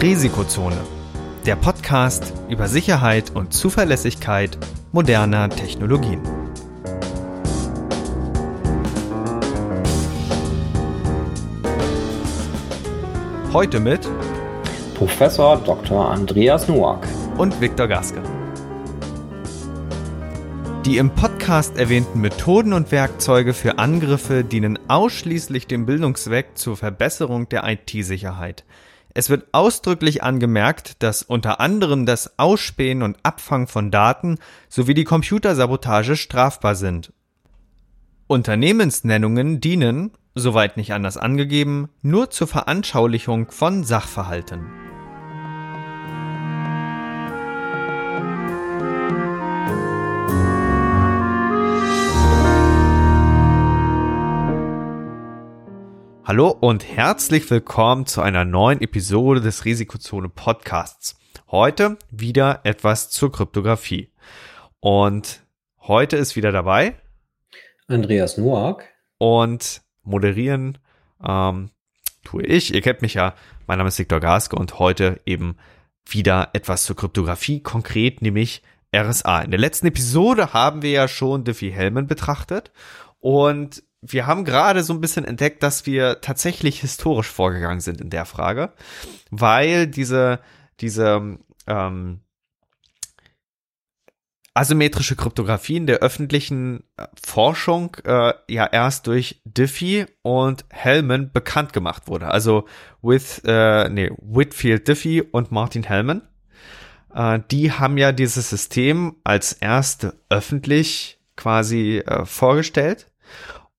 Risikozone, der Podcast über Sicherheit und Zuverlässigkeit moderner Technologien. Heute mit Professor Dr. Andreas Noack und Viktor Gaske. Die im Podcast erwähnten Methoden und Werkzeuge für Angriffe dienen ausschließlich dem Bildungszweck zur Verbesserung der IT-Sicherheit. Es wird ausdrücklich angemerkt, dass unter anderem das Ausspähen und Abfangen von Daten sowie die Computersabotage strafbar sind. Unternehmensnennungen dienen, soweit nicht anders angegeben, nur zur Veranschaulichung von Sachverhalten. Hallo und herzlich willkommen zu einer neuen Episode des Risikozone Podcasts. Heute wieder etwas zur Kryptographie. Und heute ist wieder dabei Andreas Noack und moderieren ähm, tue ich. Ihr kennt mich ja, mein Name ist Viktor Gaske und heute eben wieder etwas zur Kryptographie, konkret nämlich RSA. In der letzten Episode haben wir ja schon Diffie-Hellman betrachtet und wir haben gerade so ein bisschen entdeckt, dass wir tatsächlich historisch vorgegangen sind in der Frage, weil diese, diese ähm, asymmetrische Kryptographie in der öffentlichen äh, Forschung äh, ja erst durch Diffie und Hellman bekannt gemacht wurde. Also with, äh, nee, Whitfield Diffie und Martin Hellman. Äh, die haben ja dieses System als erste öffentlich quasi äh, vorgestellt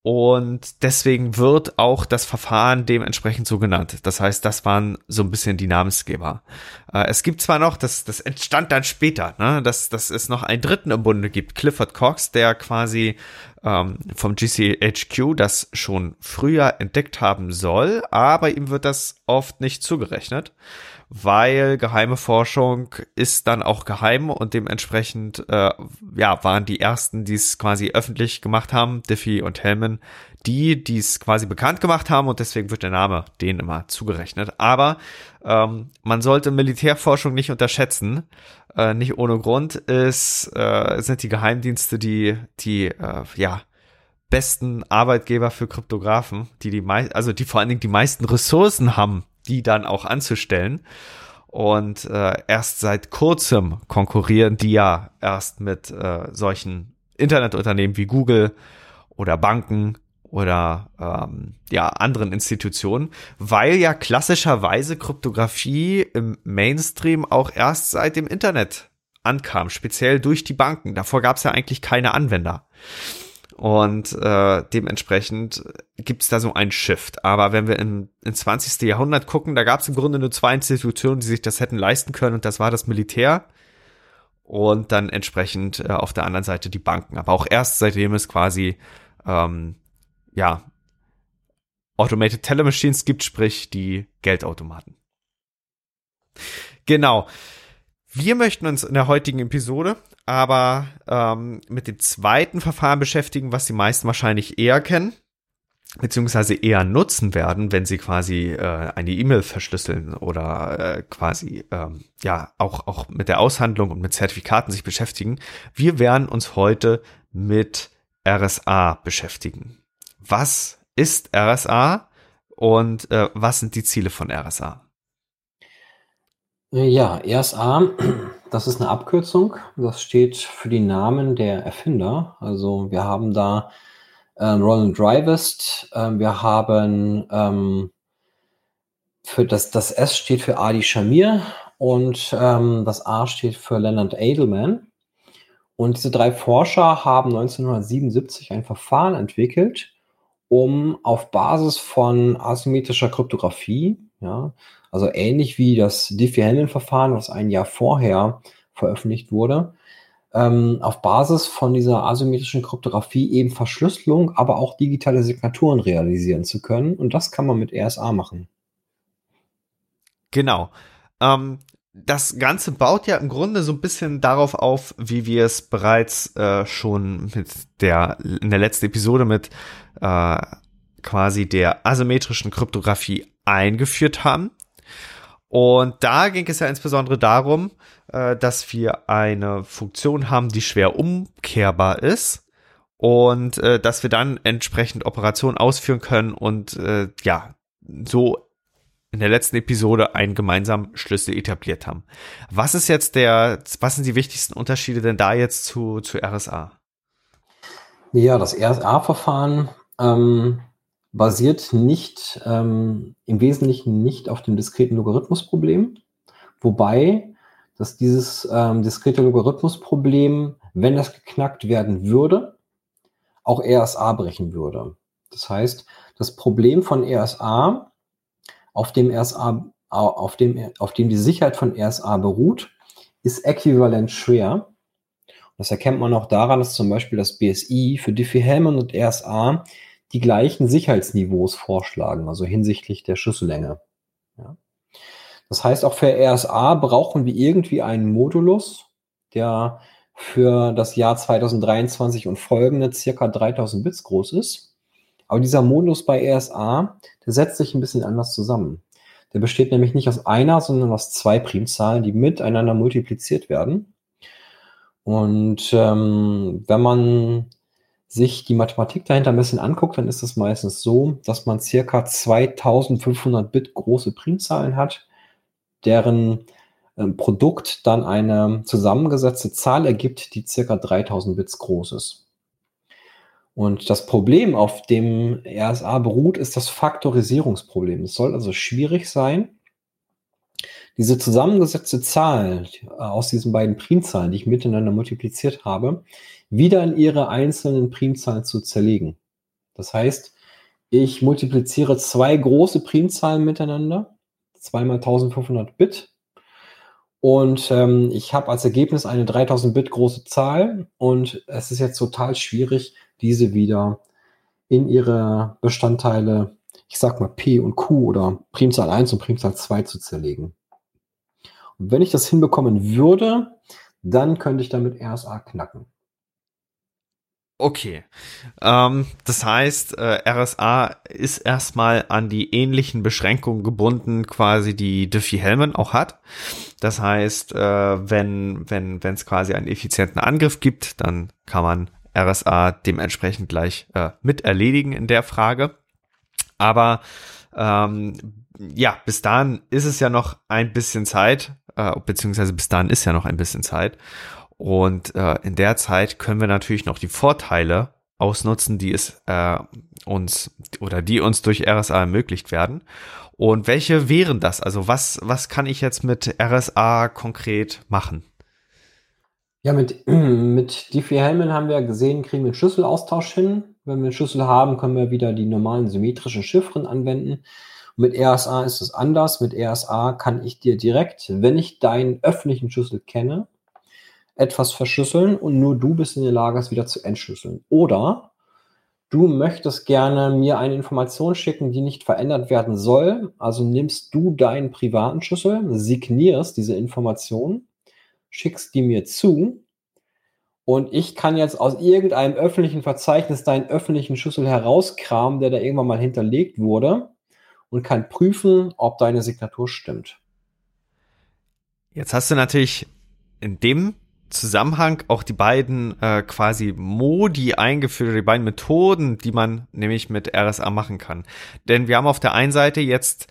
und deswegen wird auch das Verfahren dementsprechend so genannt. Das heißt, das waren so ein bisschen die Namensgeber. Äh, es gibt zwar noch, das, das entstand dann später, ne, dass, dass es noch einen Dritten im Bunde gibt, Clifford Cox, der quasi ähm, vom GCHQ das schon früher entdeckt haben soll, aber ihm wird das oft nicht zugerechnet weil geheime Forschung ist dann auch geheim und dementsprechend äh, ja waren die ersten, die es quasi öffentlich gemacht haben, Diffie und Hellman, die, die es quasi bekannt gemacht haben und deswegen wird der Name denen immer zugerechnet. Aber ähm, man sollte Militärforschung nicht unterschätzen. Äh, nicht ohne Grund ist, äh, sind die Geheimdienste die, die äh, ja besten Arbeitgeber für Kryptografen, die die mei also die vor allen Dingen die meisten Ressourcen haben die dann auch anzustellen. Und äh, erst seit kurzem konkurrieren die ja erst mit äh, solchen Internetunternehmen wie Google oder Banken oder ähm, ja anderen Institutionen, weil ja klassischerweise Kryptographie im Mainstream auch erst seit dem Internet ankam, speziell durch die Banken. Davor gab es ja eigentlich keine Anwender. Und äh, dementsprechend gibt's da so ein Shift. Aber wenn wir in, ins 20. Jahrhundert gucken, da gab's im Grunde nur zwei Institutionen, die sich das hätten leisten können. Und das war das Militär und dann entsprechend äh, auf der anderen Seite die Banken. Aber auch erst seitdem es quasi ähm, ja Automated Telemachines gibt, sprich die Geldautomaten. Genau. Wir möchten uns in der heutigen Episode aber ähm, mit dem zweiten Verfahren beschäftigen, was die meisten wahrscheinlich eher kennen, beziehungsweise eher nutzen werden, wenn sie quasi äh, eine E-Mail verschlüsseln oder äh, quasi ähm, ja auch auch mit der Aushandlung und mit Zertifikaten sich beschäftigen. Wir werden uns heute mit RSA beschäftigen. Was ist RSA und äh, was sind die Ziele von RSA? Ja, RSA das ist eine Abkürzung. Das steht für die Namen der Erfinder. Also wir haben da ähm, Roland Drivest, ähm, wir haben ähm, für das, das S steht für Adi Shamir und ähm, das A steht für Leonard Edelman. Und diese drei Forscher haben 1977 ein Verfahren entwickelt, um auf Basis von asymmetrischer Kryptographie, ja, also ähnlich wie das Diffie-Hellman-Verfahren, was ein Jahr vorher veröffentlicht wurde, ähm, auf Basis von dieser asymmetrischen Kryptographie eben Verschlüsselung, aber auch digitale Signaturen realisieren zu können. Und das kann man mit RSA machen. Genau. Ähm, das Ganze baut ja im Grunde so ein bisschen darauf auf, wie wir es bereits äh, schon mit der in der letzten Episode mit äh, quasi der asymmetrischen Kryptographie eingeführt haben. Und da ging es ja insbesondere darum, äh, dass wir eine Funktion haben, die schwer umkehrbar ist und äh, dass wir dann entsprechend Operationen ausführen können und äh, ja, so in der letzten Episode einen gemeinsamen Schlüssel etabliert haben. Was ist jetzt der, was sind die wichtigsten Unterschiede denn da jetzt zu, zu RSA? Ja, das RSA-Verfahren ähm, basiert nicht ähm, im Wesentlichen nicht auf dem diskreten Logarithmusproblem, wobei dass dieses ähm, diskrete Logarithmusproblem, wenn das geknackt werden würde, auch RSA brechen würde. Das heißt, das Problem von RSA, auf dem RSA, auf dem, auf dem die Sicherheit von RSA beruht, ist äquivalent schwer. Das erkennt man auch daran, dass zum Beispiel das BSI für Diffie-Hellman und RSA die gleichen Sicherheitsniveaus vorschlagen, also hinsichtlich der Schlüssellänge. Ja. Das heißt, auch für RSA brauchen wir irgendwie einen Modulus, der für das Jahr 2023 und folgende circa 3000 Bits groß ist. Aber dieser Modulus bei RSA, der setzt sich ein bisschen anders zusammen. Der besteht nämlich nicht aus einer, sondern aus zwei Primzahlen, die miteinander multipliziert werden. Und ähm, wenn man sich die Mathematik dahinter ein bisschen anguckt, dann ist es meistens so, dass man circa 2500 Bit große Primzahlen hat, deren ähm, Produkt dann eine zusammengesetzte Zahl ergibt, die circa 3000 Bits groß ist. Und das Problem, auf dem RSA beruht, ist das Faktorisierungsproblem. Es soll also schwierig sein, diese zusammengesetzte Zahl äh, aus diesen beiden Primzahlen, die ich miteinander multipliziert habe, wieder in ihre einzelnen Primzahlen zu zerlegen. Das heißt, ich multipliziere zwei große Primzahlen miteinander, zweimal 1500 Bit, und ähm, ich habe als Ergebnis eine 3000 Bit große Zahl und es ist jetzt total schwierig, diese wieder in ihre Bestandteile, ich sag mal P und Q oder Primzahl 1 und Primzahl 2 zu zerlegen. Und wenn ich das hinbekommen würde, dann könnte ich damit RSA knacken. Okay. Ähm, das heißt, äh, RSA ist erstmal an die ähnlichen Beschränkungen gebunden, quasi die Diffie-Hellman auch hat. Das heißt, äh, wenn wenn wenn es quasi einen effizienten Angriff gibt, dann kann man RSA dementsprechend gleich äh, mit erledigen in der Frage. Aber ähm, ja, bis dahin ist es ja noch ein bisschen Zeit, äh, beziehungsweise bis dahin ist ja noch ein bisschen Zeit. Und äh, in der Zeit können wir natürlich noch die Vorteile ausnutzen, die es äh, uns oder die uns durch RSA ermöglicht werden. Und welche wären das? Also was, was kann ich jetzt mit RSA konkret machen? Ja, mit, mit Diffie-Hellman haben wir gesehen, kriegen wir einen Schlüsselaustausch hin. Wenn wir einen Schlüssel haben, können wir wieder die normalen symmetrischen Chiffren anwenden. Und mit RSA ist es anders. Mit RSA kann ich dir direkt, wenn ich deinen öffentlichen Schlüssel kenne, etwas verschlüsseln und nur du bist in der Lage, es wieder zu entschlüsseln. Oder du möchtest gerne mir eine Information schicken, die nicht verändert werden soll. Also nimmst du deinen privaten Schlüssel, signierst diese Information, schickst die mir zu und ich kann jetzt aus irgendeinem öffentlichen Verzeichnis deinen öffentlichen Schlüssel herauskramen, der da irgendwann mal hinterlegt wurde und kann prüfen, ob deine Signatur stimmt. Jetzt hast du natürlich in dem Zusammenhang auch die beiden äh, quasi Modi eingeführt, die beiden Methoden, die man nämlich mit RSA machen kann. Denn wir haben auf der einen Seite jetzt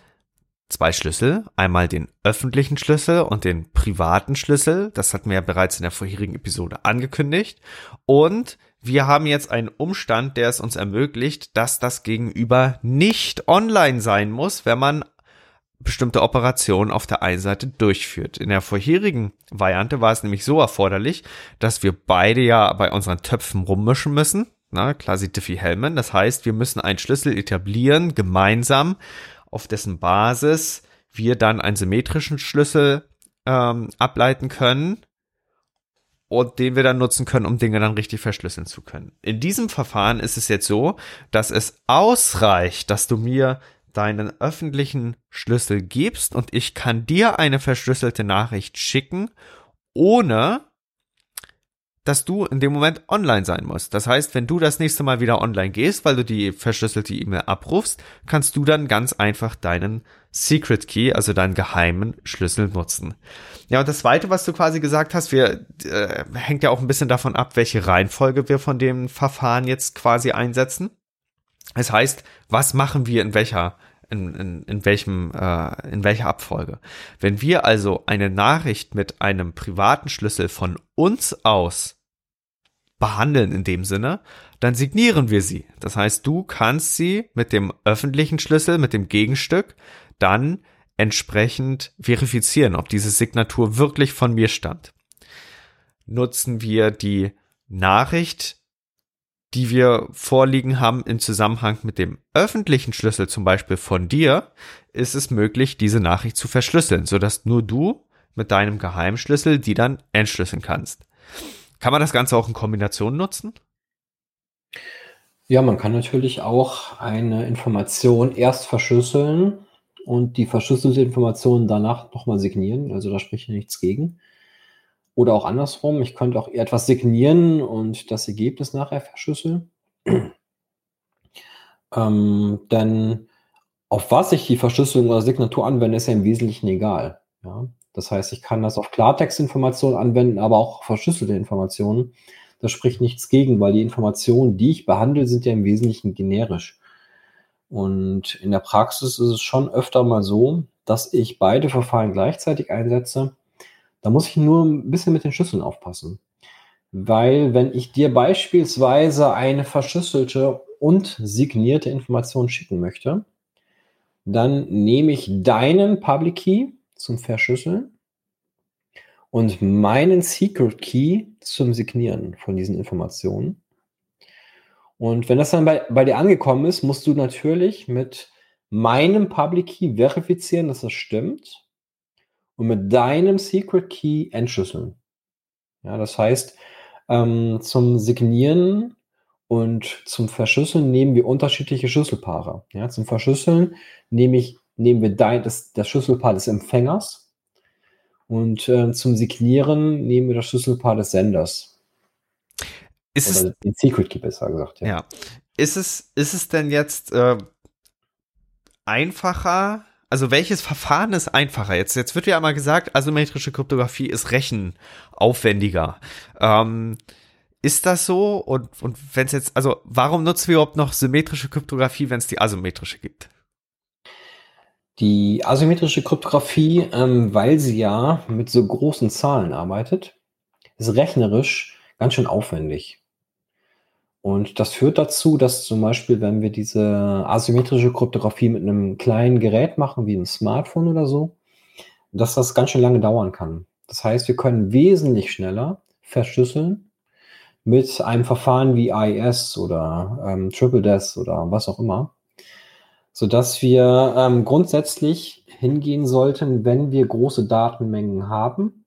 zwei Schlüssel, einmal den öffentlichen Schlüssel und den privaten Schlüssel. Das hatten wir ja bereits in der vorherigen Episode angekündigt. Und wir haben jetzt einen Umstand, der es uns ermöglicht, dass das Gegenüber nicht online sein muss, wenn man bestimmte Operationen auf der einen Seite durchführt. In der vorherigen Variante war es nämlich so erforderlich, dass wir beide ja bei unseren Töpfen rummischen müssen. Na, quasi Diffie-Hellman. Das heißt, wir müssen einen Schlüssel etablieren, gemeinsam, auf dessen Basis wir dann einen symmetrischen Schlüssel ähm, ableiten können und den wir dann nutzen können, um Dinge dann richtig verschlüsseln zu können. In diesem Verfahren ist es jetzt so, dass es ausreicht, dass du mir deinen öffentlichen Schlüssel gibst und ich kann dir eine verschlüsselte Nachricht schicken, ohne dass du in dem Moment online sein musst. Das heißt, wenn du das nächste Mal wieder online gehst, weil du die verschlüsselte E-Mail abrufst, kannst du dann ganz einfach deinen Secret Key, also deinen geheimen Schlüssel nutzen. Ja, und das zweite, was du quasi gesagt hast, wir äh, hängt ja auch ein bisschen davon ab, welche Reihenfolge wir von dem Verfahren jetzt quasi einsetzen. Es heißt, was machen wir in welcher in, in, in welchem äh, in welcher Abfolge. Wenn wir also eine Nachricht mit einem privaten Schlüssel von uns aus behandeln in dem Sinne, dann signieren wir sie. Das heißt, du kannst sie mit dem öffentlichen Schlüssel, mit dem Gegenstück, dann entsprechend verifizieren, ob diese Signatur wirklich von mir stammt. Nutzen wir die Nachricht, die wir vorliegen haben im Zusammenhang mit dem öffentlichen Schlüssel, zum Beispiel von dir, ist es möglich, diese Nachricht zu verschlüsseln, sodass nur du mit deinem Geheimschlüssel die dann entschlüsseln kannst. Kann man das Ganze auch in Kombination nutzen? Ja, man kann natürlich auch eine Information erst verschlüsseln und die verschlüsselte Information danach nochmal signieren. Also da spricht nichts gegen. Oder auch andersrum, ich könnte auch etwas signieren und das Ergebnis nachher verschlüsseln. ähm, denn auf was ich die Verschlüsselung oder Signatur anwende, ist ja im Wesentlichen egal. Ja? Das heißt, ich kann das auf Klartextinformationen anwenden, aber auch verschlüsselte Informationen. Da spricht nichts gegen, weil die Informationen, die ich behandle, sind ja im Wesentlichen generisch. Und in der Praxis ist es schon öfter mal so, dass ich beide Verfahren gleichzeitig einsetze. Da muss ich nur ein bisschen mit den Schlüsseln aufpassen. Weil wenn ich dir beispielsweise eine verschlüsselte und signierte Information schicken möchte, dann nehme ich deinen Public Key zum Verschlüsseln und meinen Secret Key zum Signieren von diesen Informationen. Und wenn das dann bei, bei dir angekommen ist, musst du natürlich mit meinem Public Key verifizieren, dass das stimmt und mit deinem Secret Key entschlüsseln. Ja, das heißt, ähm, zum Signieren und zum Verschlüsseln nehmen wir unterschiedliche Schlüsselpaare. Ja, zum Verschlüsseln nehme ich nehmen wir dein, das, das Schlüsselpaar des Empfängers und äh, zum Signieren nehmen wir das Schlüsselpaar des Senders. Ist Oder es, den Secret Key besser gesagt, ja. ja. Ist es, ist es denn jetzt äh, einfacher, also welches Verfahren ist einfacher? Jetzt, jetzt wird ja einmal gesagt, asymmetrische Kryptographie ist rechenaufwendiger. Ähm, ist das so? Und, und wenn es jetzt, also warum nutzen wir überhaupt noch symmetrische Kryptographie, wenn es die asymmetrische gibt? Die asymmetrische Kryptographie, ähm, weil sie ja mit so großen Zahlen arbeitet, ist rechnerisch ganz schön aufwendig. Und das führt dazu, dass zum Beispiel, wenn wir diese asymmetrische Kryptographie mit einem kleinen Gerät machen, wie ein Smartphone oder so, dass das ganz schön lange dauern kann. Das heißt, wir können wesentlich schneller verschlüsseln mit einem Verfahren wie AES oder ähm, Triple Death oder was auch immer sodass wir ähm, grundsätzlich hingehen sollten, wenn wir große Datenmengen haben,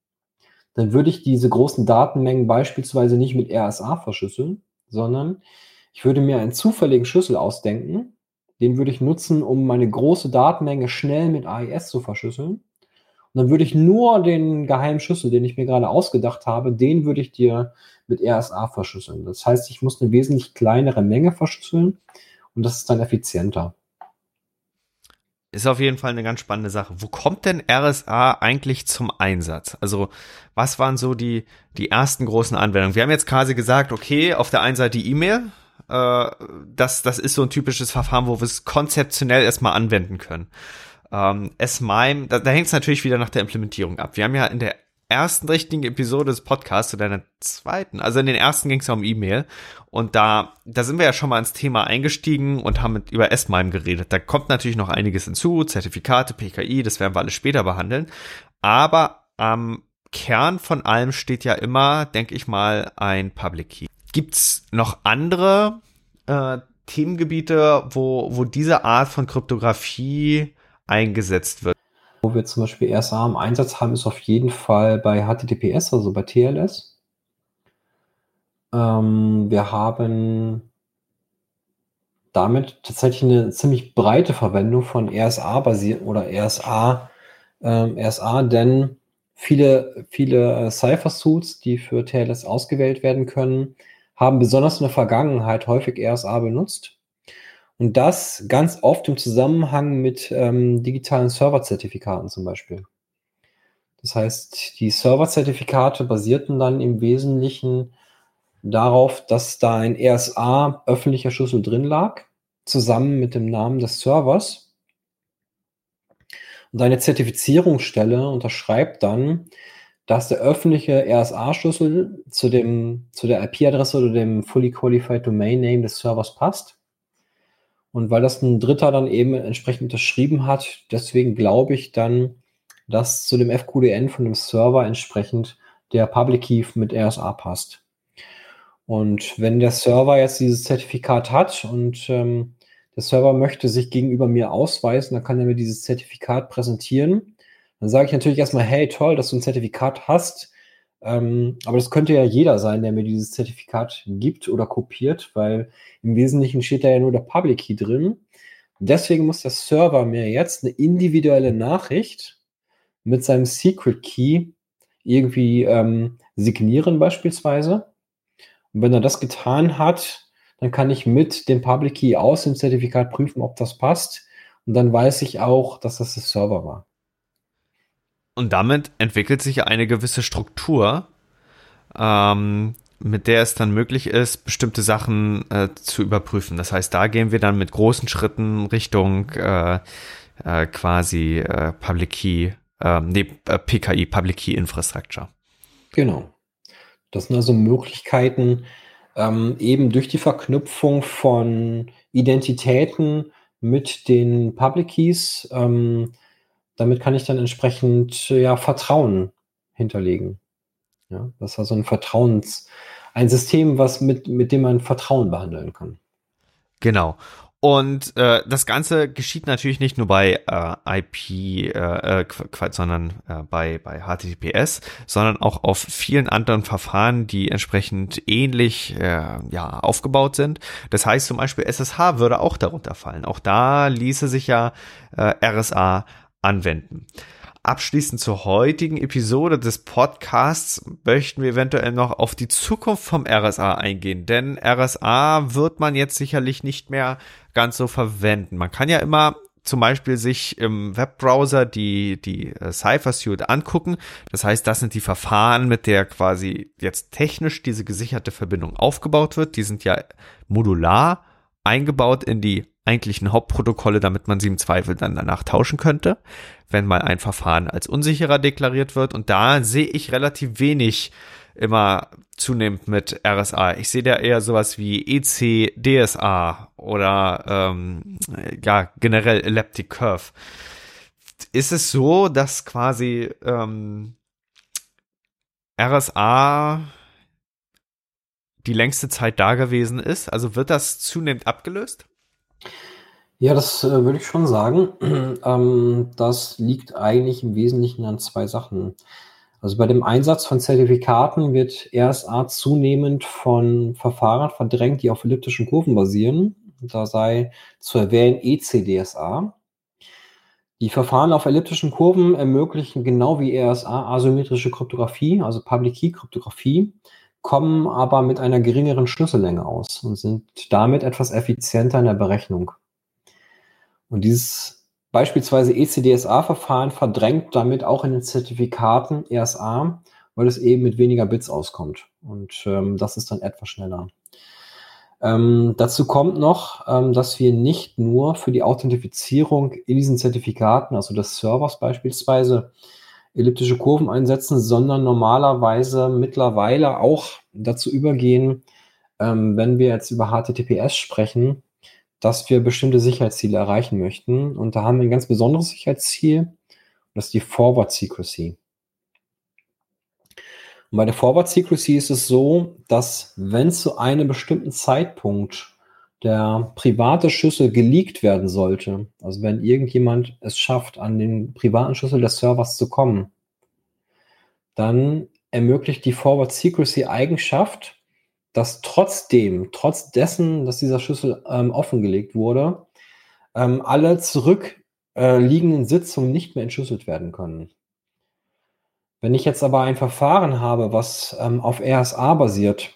dann würde ich diese großen Datenmengen beispielsweise nicht mit RSA verschlüsseln, sondern ich würde mir einen zufälligen Schlüssel ausdenken, den würde ich nutzen, um meine große Datenmenge schnell mit AES zu verschlüsseln. Und dann würde ich nur den geheimen Schlüssel, den ich mir gerade ausgedacht habe, den würde ich dir mit RSA verschlüsseln. Das heißt, ich muss eine wesentlich kleinere Menge verschlüsseln und das ist dann effizienter. Ist auf jeden Fall eine ganz spannende Sache. Wo kommt denn RSA eigentlich zum Einsatz? Also, was waren so die, die ersten großen Anwendungen? Wir haben jetzt quasi gesagt, okay, auf der einen Seite die E-Mail, äh, das, das ist so ein typisches Verfahren, wo wir es konzeptionell erstmal anwenden können. Ähm, S-MIME, da, da hängt es natürlich wieder nach der Implementierung ab. Wir haben ja in der ersten richtigen Episode des Podcasts oder in der zweiten, also in den ersten ging es ja um E-Mail und da, da sind wir ja schon mal ins Thema eingestiegen und haben mit, über S-MIME geredet. Da kommt natürlich noch einiges hinzu, Zertifikate, PKI, das werden wir alles später behandeln, aber am Kern von allem steht ja immer, denke ich mal, ein Public Key. Gibt's noch andere äh, Themengebiete, wo, wo diese Art von Kryptographie eingesetzt wird? Wo wir zum Beispiel RSA im Einsatz haben, ist auf jeden Fall bei HTTPS, also bei TLS. Ähm, wir haben damit tatsächlich eine ziemlich breite Verwendung von RSA basiert oder RSA, ähm, RSA, denn viele, viele äh, Cypher-Suits, die für TLS ausgewählt werden können, haben besonders in der Vergangenheit häufig RSA benutzt. Und das ganz oft im Zusammenhang mit ähm, digitalen Server-Zertifikaten zum Beispiel. Das heißt, die Server-Zertifikate basierten dann im Wesentlichen darauf, dass da ein RSA öffentlicher Schlüssel drin lag, zusammen mit dem Namen des Servers. Und eine Zertifizierungsstelle unterschreibt dann, dass der öffentliche RSA-Schlüssel zu, zu der IP-Adresse oder dem Fully Qualified Domain Name des Servers passt. Und weil das ein Dritter dann eben entsprechend unterschrieben hat, deswegen glaube ich dann, dass zu dem FQDN von dem Server entsprechend der Public Key mit RSA passt. Und wenn der Server jetzt dieses Zertifikat hat und ähm, der Server möchte sich gegenüber mir ausweisen, dann kann er mir dieses Zertifikat präsentieren. Dann sage ich natürlich erstmal, hey, toll, dass du ein Zertifikat hast. Ähm, aber das könnte ja jeder sein, der mir dieses Zertifikat gibt oder kopiert, weil im Wesentlichen steht da ja nur der Public Key drin. Deswegen muss der Server mir jetzt eine individuelle Nachricht mit seinem Secret Key irgendwie ähm, signieren beispielsweise. Und wenn er das getan hat, dann kann ich mit dem Public Key aus dem Zertifikat prüfen, ob das passt. Und dann weiß ich auch, dass das der Server war. Und damit entwickelt sich eine gewisse Struktur, ähm, mit der es dann möglich ist, bestimmte Sachen äh, zu überprüfen. Das heißt, da gehen wir dann mit großen Schritten Richtung äh, äh, quasi äh, Public Key, äh, nee, äh, PKI, Public Key Infrastructure. Genau. Das sind also Möglichkeiten, ähm, eben durch die Verknüpfung von Identitäten mit den Public Keys. Ähm, damit kann ich dann entsprechend ja, Vertrauen hinterlegen. Ja, das ist also ein Vertrauens, ein System, was mit, mit dem man Vertrauen behandeln kann. Genau. Und äh, das Ganze geschieht natürlich nicht nur bei äh, IP, äh, äh, sondern äh, bei, bei HTTPS, sondern auch auf vielen anderen Verfahren, die entsprechend ähnlich äh, ja, aufgebaut sind. Das heißt zum Beispiel SSH würde auch darunter fallen. Auch da ließe sich ja äh, RSA anwenden. Abschließend zur heutigen Episode des Podcasts möchten wir eventuell noch auf die Zukunft vom RSA eingehen, denn RSA wird man jetzt sicherlich nicht mehr ganz so verwenden. Man kann ja immer zum Beispiel sich im Webbrowser die, die äh, Cypher Suite angucken. Das heißt, das sind die Verfahren, mit der quasi jetzt technisch diese gesicherte Verbindung aufgebaut wird. Die sind ja modular eingebaut in die eigentlichen Hauptprotokolle, damit man sie im Zweifel dann danach tauschen könnte, wenn mal ein Verfahren als unsicherer deklariert wird. Und da sehe ich relativ wenig immer zunehmend mit RSA. Ich sehe da eher sowas wie EC, DSA oder ähm, ja generell Elliptic Curve. Ist es so, dass quasi ähm, RSA die längste Zeit da gewesen ist? Also wird das zunehmend abgelöst? Ja, das äh, würde ich schon sagen. ähm, das liegt eigentlich im Wesentlichen an zwei Sachen. Also bei dem Einsatz von Zertifikaten wird RSA zunehmend von Verfahren verdrängt, die auf elliptischen Kurven basieren. Da sei zu erwähnen ECDSA. Die Verfahren auf elliptischen Kurven ermöglichen genau wie RSA asymmetrische Kryptographie, also Public Key Kryptographie, kommen aber mit einer geringeren Schlüssellänge aus und sind damit etwas effizienter in der Berechnung. Und dieses beispielsweise ECDSA-Verfahren verdrängt damit auch in den Zertifikaten RSA, weil es eben mit weniger Bits auskommt. Und ähm, das ist dann etwas schneller. Ähm, dazu kommt noch, ähm, dass wir nicht nur für die Authentifizierung in diesen Zertifikaten, also des Servers beispielsweise, elliptische Kurven einsetzen, sondern normalerweise mittlerweile auch dazu übergehen, ähm, wenn wir jetzt über HTTPS sprechen, dass wir bestimmte Sicherheitsziele erreichen möchten. Und da haben wir ein ganz besonderes Sicherheitsziel, und das ist die Forward Secrecy. Und bei der Forward Secrecy ist es so, dass wenn zu einem bestimmten Zeitpunkt der private Schlüssel geleakt werden sollte, also wenn irgendjemand es schafft, an den privaten Schlüssel des Servers zu kommen, dann ermöglicht die Forward Secrecy Eigenschaft, dass trotzdem, trotz dessen, dass dieser Schlüssel ähm, offengelegt wurde, ähm, alle zurückliegenden äh, Sitzungen nicht mehr entschlüsselt werden können. Wenn ich jetzt aber ein Verfahren habe, was ähm, auf RSA basiert,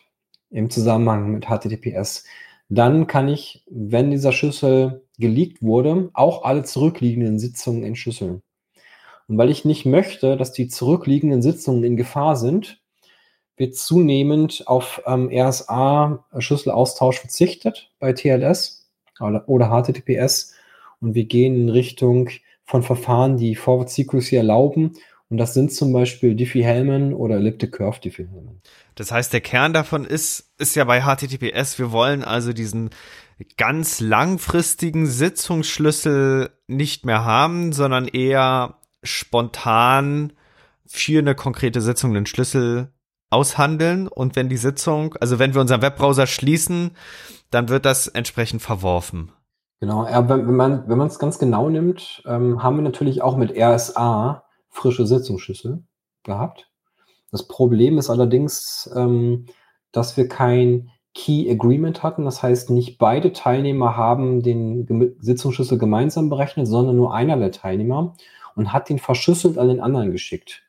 im Zusammenhang mit HTTPS, dann kann ich, wenn dieser Schlüssel geleakt wurde, auch alle zurückliegenden Sitzungen entschlüsseln. Und weil ich nicht möchte, dass die zurückliegenden Sitzungen in Gefahr sind, wird zunehmend auf ähm, RSA-Schlüsselaustausch verzichtet bei TLS oder, oder HTTPS und wir gehen in Richtung von Verfahren, die Forward Secrecy erlauben und das sind zum Beispiel Diffie-Hellman oder Elliptic Curve Diffie-Hellman. Das heißt, der Kern davon ist, ist ja bei HTTPS, wir wollen also diesen ganz langfristigen Sitzungsschlüssel nicht mehr haben, sondern eher spontan für eine konkrete Sitzung den Schlüssel aushandeln und wenn die Sitzung, also wenn wir unseren Webbrowser schließen, dann wird das entsprechend verworfen. Genau, ja, wenn, man wenn man es ganz genau nimmt, ähm, haben wir natürlich auch mit RSA frische Sitzungsschlüssel gehabt. Das Problem ist allerdings, ähm, dass wir kein Key Agreement hatten. Das heißt, nicht beide Teilnehmer haben den Sitzungsschlüssel gemeinsam berechnet, sondern nur einer der Teilnehmer und hat den verschlüsselt an den anderen geschickt.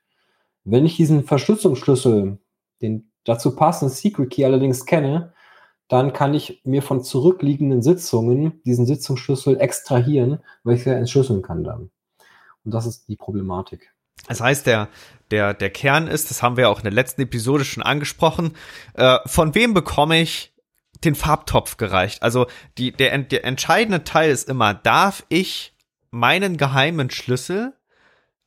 Wenn ich diesen Verschlüsselungsschlüssel, den dazu passenden Secret Key allerdings kenne, dann kann ich mir von zurückliegenden Sitzungen diesen Sitzungsschlüssel extrahieren, weil ich ja entschlüsseln kann dann. Und das ist die Problematik. Das heißt, der, der, der Kern ist, das haben wir auch in der letzten Episode schon angesprochen, äh, von wem bekomme ich den Farbtopf gereicht? Also die, der, der entscheidende Teil ist immer, darf ich meinen geheimen Schlüssel,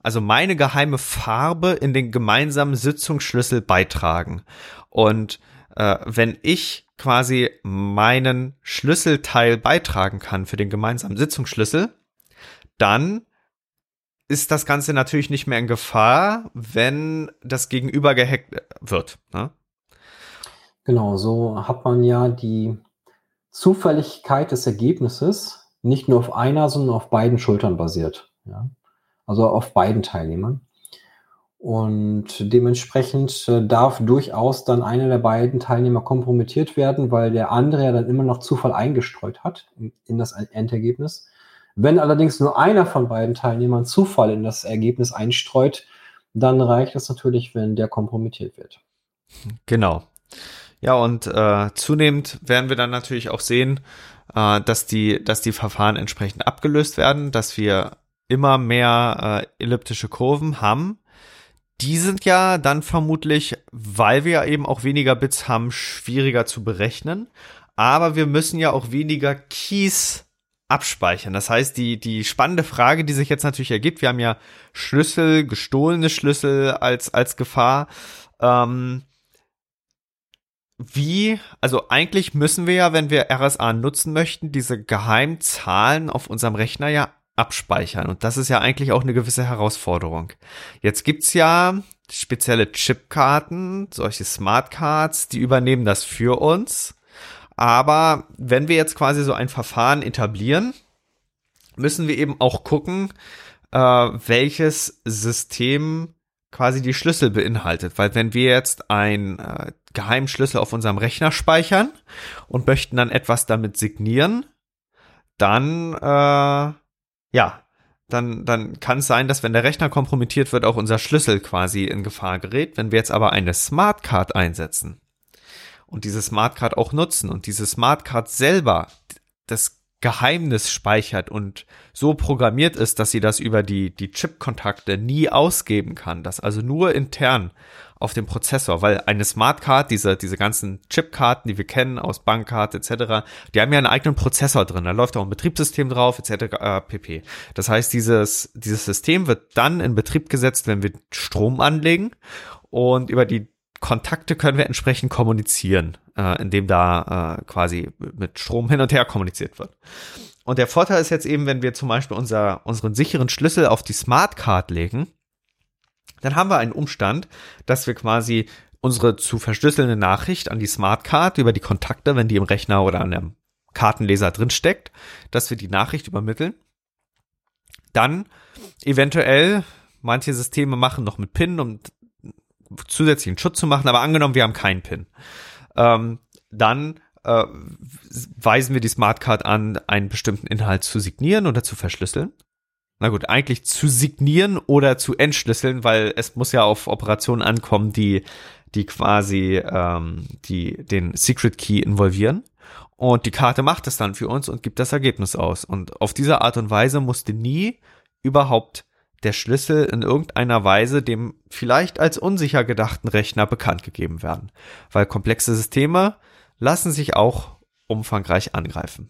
also meine geheime Farbe in den gemeinsamen Sitzungsschlüssel beitragen? Und äh, wenn ich quasi meinen Schlüsselteil beitragen kann für den gemeinsamen Sitzungsschlüssel, dann ist das Ganze natürlich nicht mehr in Gefahr, wenn das Gegenüber gehackt wird. Ne? Genau, so hat man ja die Zufälligkeit des Ergebnisses nicht nur auf einer, sondern auf beiden Schultern basiert. Ja? Also auf beiden Teilnehmern. Und dementsprechend äh, darf durchaus dann einer der beiden Teilnehmer kompromittiert werden, weil der andere ja dann immer noch Zufall eingestreut hat in das Endergebnis. Wenn allerdings nur einer von beiden Teilnehmern Zufall in das Ergebnis einstreut, dann reicht es natürlich, wenn der kompromittiert wird. Genau. Ja, und äh, zunehmend werden wir dann natürlich auch sehen, äh, dass die, dass die Verfahren entsprechend abgelöst werden, dass wir immer mehr äh, elliptische Kurven haben. Die sind ja dann vermutlich, weil wir eben auch weniger Bits haben, schwieriger zu berechnen. Aber wir müssen ja auch weniger Keys abspeichern. Das heißt, die, die spannende Frage, die sich jetzt natürlich ergibt, wir haben ja Schlüssel, gestohlene Schlüssel als, als Gefahr. Ähm, wie, also eigentlich müssen wir ja, wenn wir RSA nutzen möchten, diese Geheimzahlen auf unserem Rechner ja abspeichern. Und das ist ja eigentlich auch eine gewisse Herausforderung. Jetzt gibt's ja spezielle Chipkarten, solche Smartcards, die übernehmen das für uns. Aber wenn wir jetzt quasi so ein Verfahren etablieren, müssen wir eben auch gucken, äh, welches System quasi die Schlüssel beinhaltet. Weil wenn wir jetzt ein äh, Geheimschlüssel auf unserem Rechner speichern und möchten dann etwas damit signieren, dann äh, ja, dann, dann kann es sein, dass wenn der Rechner kompromittiert wird, auch unser Schlüssel quasi in Gefahr gerät. Wenn wir jetzt aber eine Smartcard einsetzen, und diese Smartcard auch nutzen und diese Smartcard selber das Geheimnis speichert und so programmiert ist, dass sie das über die, die Chip-Kontakte nie ausgeben kann, das also nur intern auf dem Prozessor, weil eine Smartcard, diese, diese ganzen Chipkarten, die wir kennen aus Bankkarte etc., die haben ja einen eigenen Prozessor drin, da läuft auch ein Betriebssystem drauf etc. Äh, pp. Das heißt, dieses, dieses System wird dann in Betrieb gesetzt, wenn wir Strom anlegen und über die Kontakte können wir entsprechend kommunizieren, äh, indem da äh, quasi mit Strom hin und her kommuniziert wird. Und der Vorteil ist jetzt eben, wenn wir zum Beispiel unser, unseren sicheren Schlüssel auf die Smartcard legen, dann haben wir einen Umstand, dass wir quasi unsere zu verschlüsselnde Nachricht an die Smartcard über die Kontakte, wenn die im Rechner oder an dem Kartenleser drin steckt, dass wir die Nachricht übermitteln. Dann eventuell manche Systeme machen noch mit PIN, um zusätzlichen Schutz zu machen, aber angenommen, wir haben keinen PIN. Ähm, dann äh, weisen wir die Smartcard an, einen bestimmten Inhalt zu signieren oder zu verschlüsseln. na gut, eigentlich zu signieren oder zu entschlüsseln, weil es muss ja auf Operationen ankommen, die, die quasi ähm, die, den Secret Key involvieren. Und die Karte macht es dann für uns und gibt das Ergebnis aus. Und auf diese Art und Weise musste nie überhaupt der Schlüssel in irgendeiner Weise dem vielleicht als unsicher gedachten Rechner bekannt gegeben werden. Weil komplexe Systeme lassen sich auch umfangreich angreifen.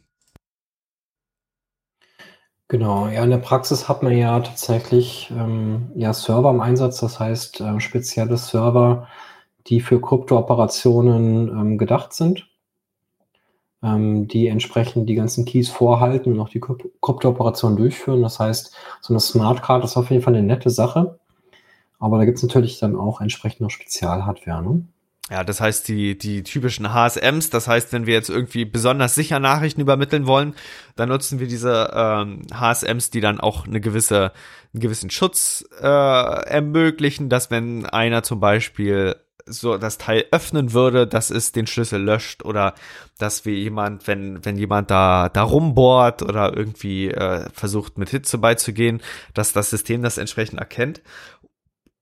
Genau, ja, in der Praxis hat man ja tatsächlich ähm, ja Server im Einsatz, das heißt äh, spezielle Server, die für Kryptooperationen ähm, gedacht sind, ähm, die entsprechend die ganzen Keys vorhalten und auch die Kryptooperationen durchführen. Das heißt, so eine Smartcard ist auf jeden Fall eine nette Sache, aber da gibt es natürlich dann auch entsprechend noch Spezialhardware. Ne? Ja, das heißt die, die typischen HSMs, das heißt, wenn wir jetzt irgendwie besonders sicher Nachrichten übermitteln wollen, dann nutzen wir diese ähm, HSMs, die dann auch eine gewisse, einen gewissen Schutz äh, ermöglichen, dass wenn einer zum Beispiel so das Teil öffnen würde, dass es den Schlüssel löscht oder dass wir jemand, wenn, wenn jemand da, da rumbohrt oder irgendwie äh, versucht mit Hitze beizugehen, dass das System das entsprechend erkennt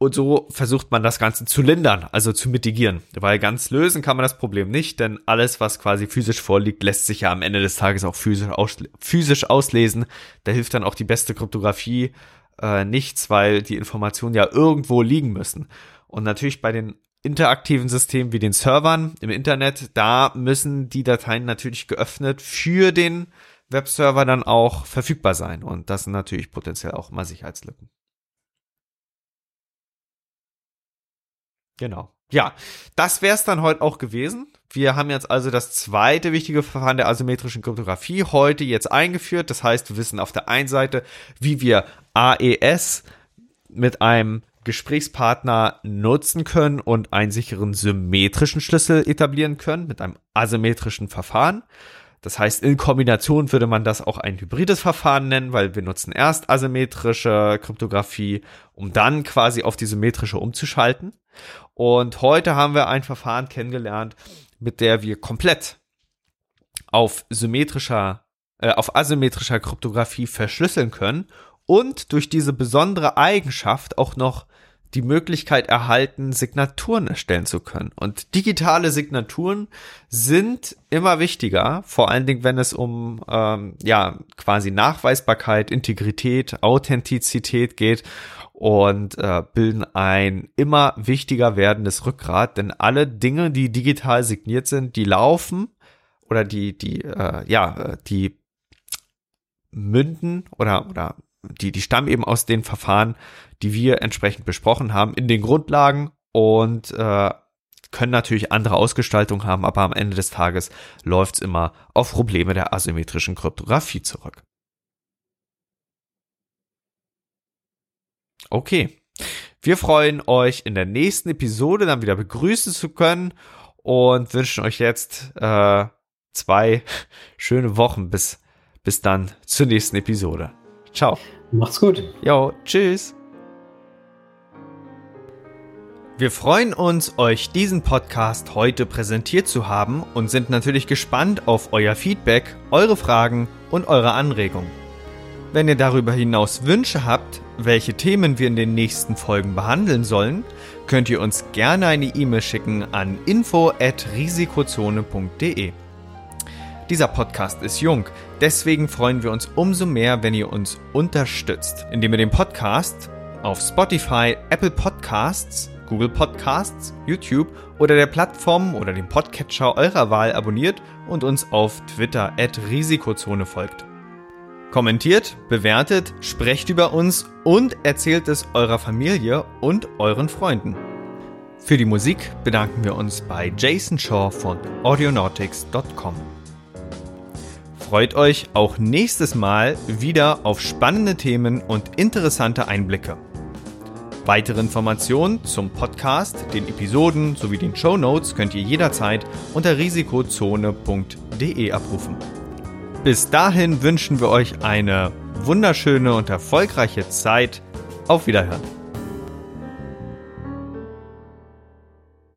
und so versucht man das Ganze zu lindern, also zu mitigieren. Weil ganz lösen kann man das Problem nicht, denn alles, was quasi physisch vorliegt, lässt sich ja am Ende des Tages auch physisch, aus physisch auslesen. Da hilft dann auch die beste Kryptographie äh, nichts, weil die Informationen ja irgendwo liegen müssen. Und natürlich bei den interaktiven Systemen wie den Servern im Internet, da müssen die Dateien natürlich geöffnet für den Webserver dann auch verfügbar sein. Und das sind natürlich potenziell auch mal Sicherheitslücken. Genau. Ja, das wäre es dann heute auch gewesen. Wir haben jetzt also das zweite wichtige Verfahren der asymmetrischen Kryptographie heute jetzt eingeführt. Das heißt, wir wissen auf der einen Seite, wie wir AES mit einem Gesprächspartner nutzen können und einen sicheren symmetrischen Schlüssel etablieren können mit einem asymmetrischen Verfahren. Das heißt, in Kombination würde man das auch ein hybrides Verfahren nennen, weil wir nutzen erst asymmetrische Kryptographie, um dann quasi auf die symmetrische umzuschalten. Und heute haben wir ein Verfahren kennengelernt, mit der wir komplett auf symmetrischer, äh, auf asymmetrischer Kryptographie verschlüsseln können und durch diese besondere Eigenschaft auch noch die Möglichkeit erhalten, Signaturen erstellen zu können. Und digitale Signaturen sind immer wichtiger, vor allen Dingen, wenn es um ähm, ja quasi Nachweisbarkeit, Integrität, Authentizität geht und äh, bilden ein immer wichtiger werdendes Rückgrat, denn alle Dinge, die digital signiert sind, die laufen oder die die äh, ja die münden oder oder die die stammen eben aus den Verfahren, die wir entsprechend besprochen haben, in den Grundlagen und äh, können natürlich andere Ausgestaltung haben, aber am Ende des Tages läuft es immer auf Probleme der asymmetrischen Kryptographie zurück. Okay. Wir freuen euch in der nächsten Episode dann wieder begrüßen zu können und wünschen euch jetzt äh, zwei schöne Wochen bis, bis dann zur nächsten Episode. Ciao. Macht's gut. Jo, tschüss. Wir freuen uns, euch diesen Podcast heute präsentiert zu haben und sind natürlich gespannt auf euer Feedback, eure Fragen und eure Anregungen. Wenn ihr darüber hinaus Wünsche habt, welche Themen wir in den nächsten Folgen behandeln sollen, könnt ihr uns gerne eine E-Mail schicken an info@risikozone.de. Dieser Podcast ist jung, deswegen freuen wir uns umso mehr, wenn ihr uns unterstützt, indem ihr den Podcast auf Spotify, Apple Podcasts, Google Podcasts, YouTube oder der Plattform oder dem Podcatcher eurer Wahl abonniert und uns auf Twitter at Risikozone folgt. Kommentiert, bewertet, sprecht über uns und erzählt es eurer Familie und euren Freunden. Für die Musik bedanken wir uns bei Jason Shaw von audionautics.com. Freut euch auch nächstes Mal wieder auf spannende Themen und interessante Einblicke. Weitere Informationen zum Podcast, den Episoden sowie den Show Notes könnt ihr jederzeit unter risikozone.de abrufen. Bis dahin wünschen wir euch eine wunderschöne und erfolgreiche Zeit. Auf Wiederhören.